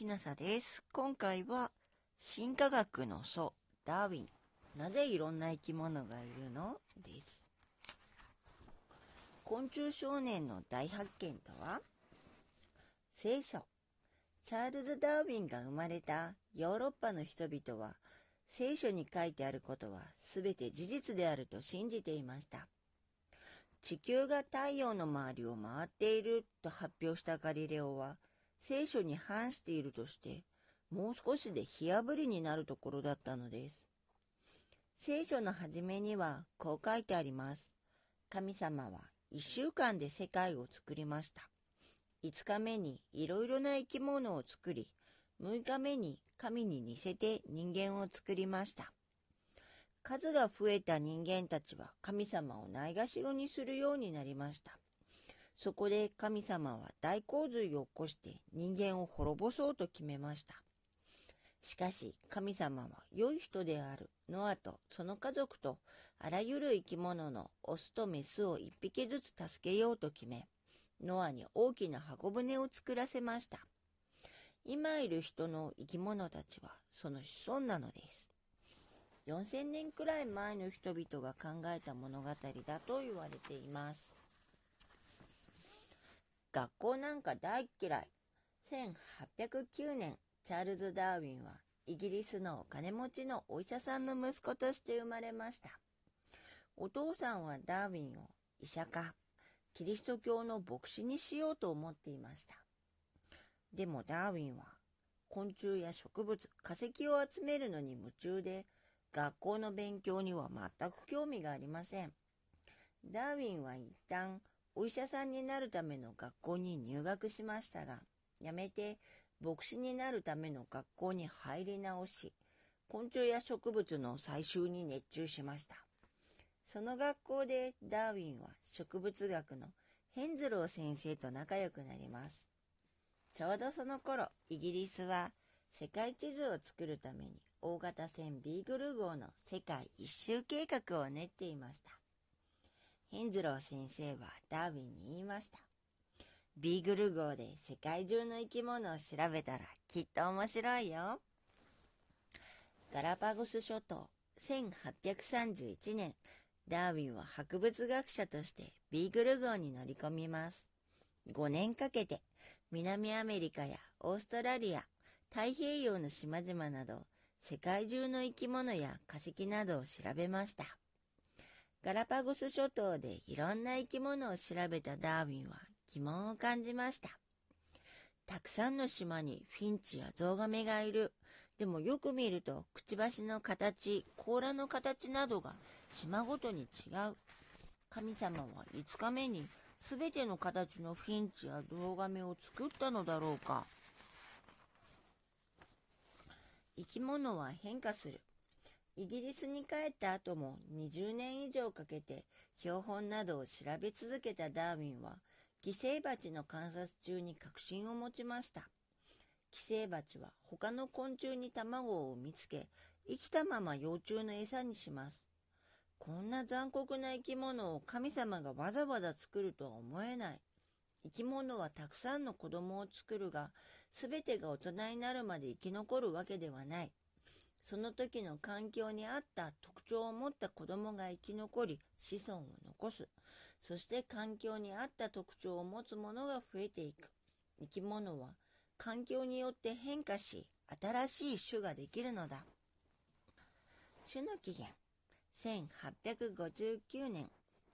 きなさです。今回は進化学の祖、ダーウィン。なぜいろんな生き物がいるの？です。昆虫少年の大発見とは聖書。チャールズ・ダーウィンが生まれたヨーロッパの人々は聖書に書いてあることは全て事実であると信じていました。地球が太陽の周りを回っていると発表したガリレオは聖書に反しているとしてもう少しで火あぶりになるところだったのです。聖書の初めにはこう書いてあります。神様は一週間で世界を作りました。5日目にいろいろな生き物を作り、6日目に神に似せて人間を作りました。数が増えた人間たちは神様をないがしろにするようになりました。そこで神様は大洪水を起こして人間を滅ぼそうと決めました。しかし神様は良い人であるノアとその家族とあらゆる生き物のオスとメスを一匹ずつ助けようと決め、ノアに大きな箱舟を作らせました。今いる人の生き物たちはその子孫なのです。4000年くらい前の人々が考えた物語だと言われています。学校なんか大嫌い。1809年、チャールズ・ダーウィンはイギリスのお金持ちのお医者さんの息子として生まれました。お父さんはダーウィンを医者かキリスト教の牧師にしようと思っていました。でもダーウィンは昆虫や植物、化石を集めるのに夢中で学校の勉強には全く興味がありません。ダーウィンは一旦お医者さんになるための学校に入学しましたが、やめて牧師になるための学校に入り直し、昆虫や植物の採集に熱中しました。その学校でダーウィンは植物学のヘンズロー先生と仲良くなります。ちょうどその頃、イギリスは世界地図を作るために大型船ビーグル号の世界一周計画を練っていました。ヘンズロー先生はダーウィンに言いました。ビーグル号で世界中の生き物を調べたらきっと面白いよ。ガラパゴス諸島、1831年、ダーウィンは博物学者としてビーグル号に乗り込みます。5年かけて南アメリカやオーストラリア、太平洋の島々など世界中の生き物や化石などを調べました。ガラパゴス諸島でいろんな生き物を調べたダーウィンは疑問を感じました。たくさんの島にフィンチやゾウガメがいる。でもよく見るとくちばしの形、甲羅の形などが島ごとに違う。神様は5日目に全ての形のフィンチやゾウガメを作ったのだろうか。生き物は変化する。イギリスに帰った後も20年以上かけて標本などを調べ続けたダーウィンは寄生蜂の観察中に確信を持ちました。寄生蜂は他の昆虫に卵を産みつけ生きたまま幼虫の餌にします。こんな残酷な生き物を神様がわざわざ作るとは思えない。生き物はたくさんの子供を作るが、すべてが大人になるまで生き残るわけではない。その時の環境に合った特徴を持った子供が生き残り子孫を残す。そして環境に合った特徴を持つものが増えていく。生き物は環境によって変化し、新しい種ができるのだ。種の起源。1859年、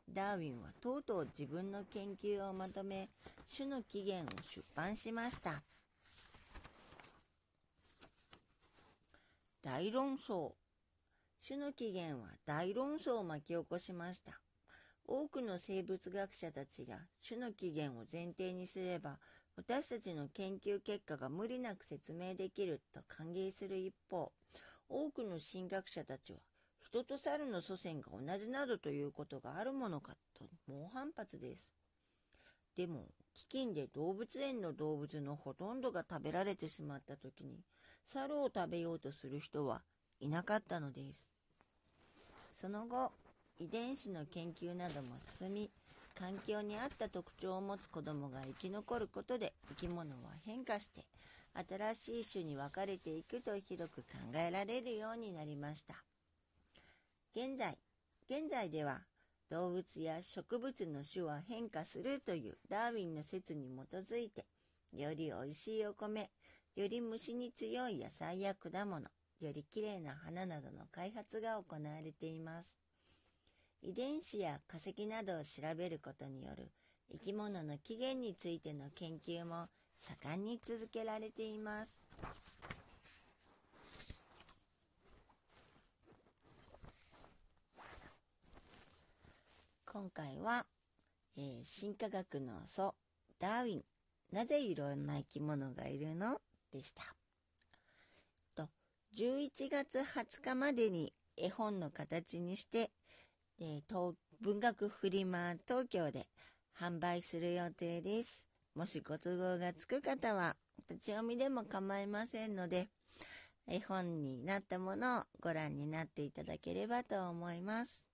ダーウィンはとうとう自分の研究をまとめ、種の起源を出版しました。大論争。種の起源は大論争を巻き起こしました。多くの生物学者たちが種の起源を前提にすれば、私たちの研究結果が無理なく説明できると歓迎する一方、多くの神学者たちは、人と猿の祖先が同じなどということがあるものかと猛反発です。でも、飢饉で動物園の動物のほとんどが食べられてしまった時に、猿を食べようとする人はいなかったのです。その後、遺伝子の研究なども進み、環境に合った特徴を持つ子供が生き残ることで生き物は変化して新しい種に分かれていくと広く考えられるようになりました。現在、現在では動物や植物の種は変化するというダーウィンの説に基づいて、より美味しいお米、より虫に強い野菜や果物、より綺麗な花などの開発が行われています。遺伝子や化石などを調べることによる生き物の起源についての研究も盛んに続けられています。今回は、えー、進化学の祖ダーウィンなぜいろんな生き物がいるの？でした。と11月20日までに絵本の形にして、えー、文学フリマ東京で販売する予定です。もしご都合がつく方は、立ち読みでも構いませんので、絵本になったものをご覧になっていただければと思います。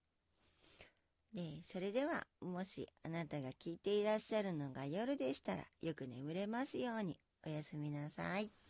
で、それでは、もしあなたが聞いていらっしゃるのが夜でしたら、よく眠れますように、おやすみなさい。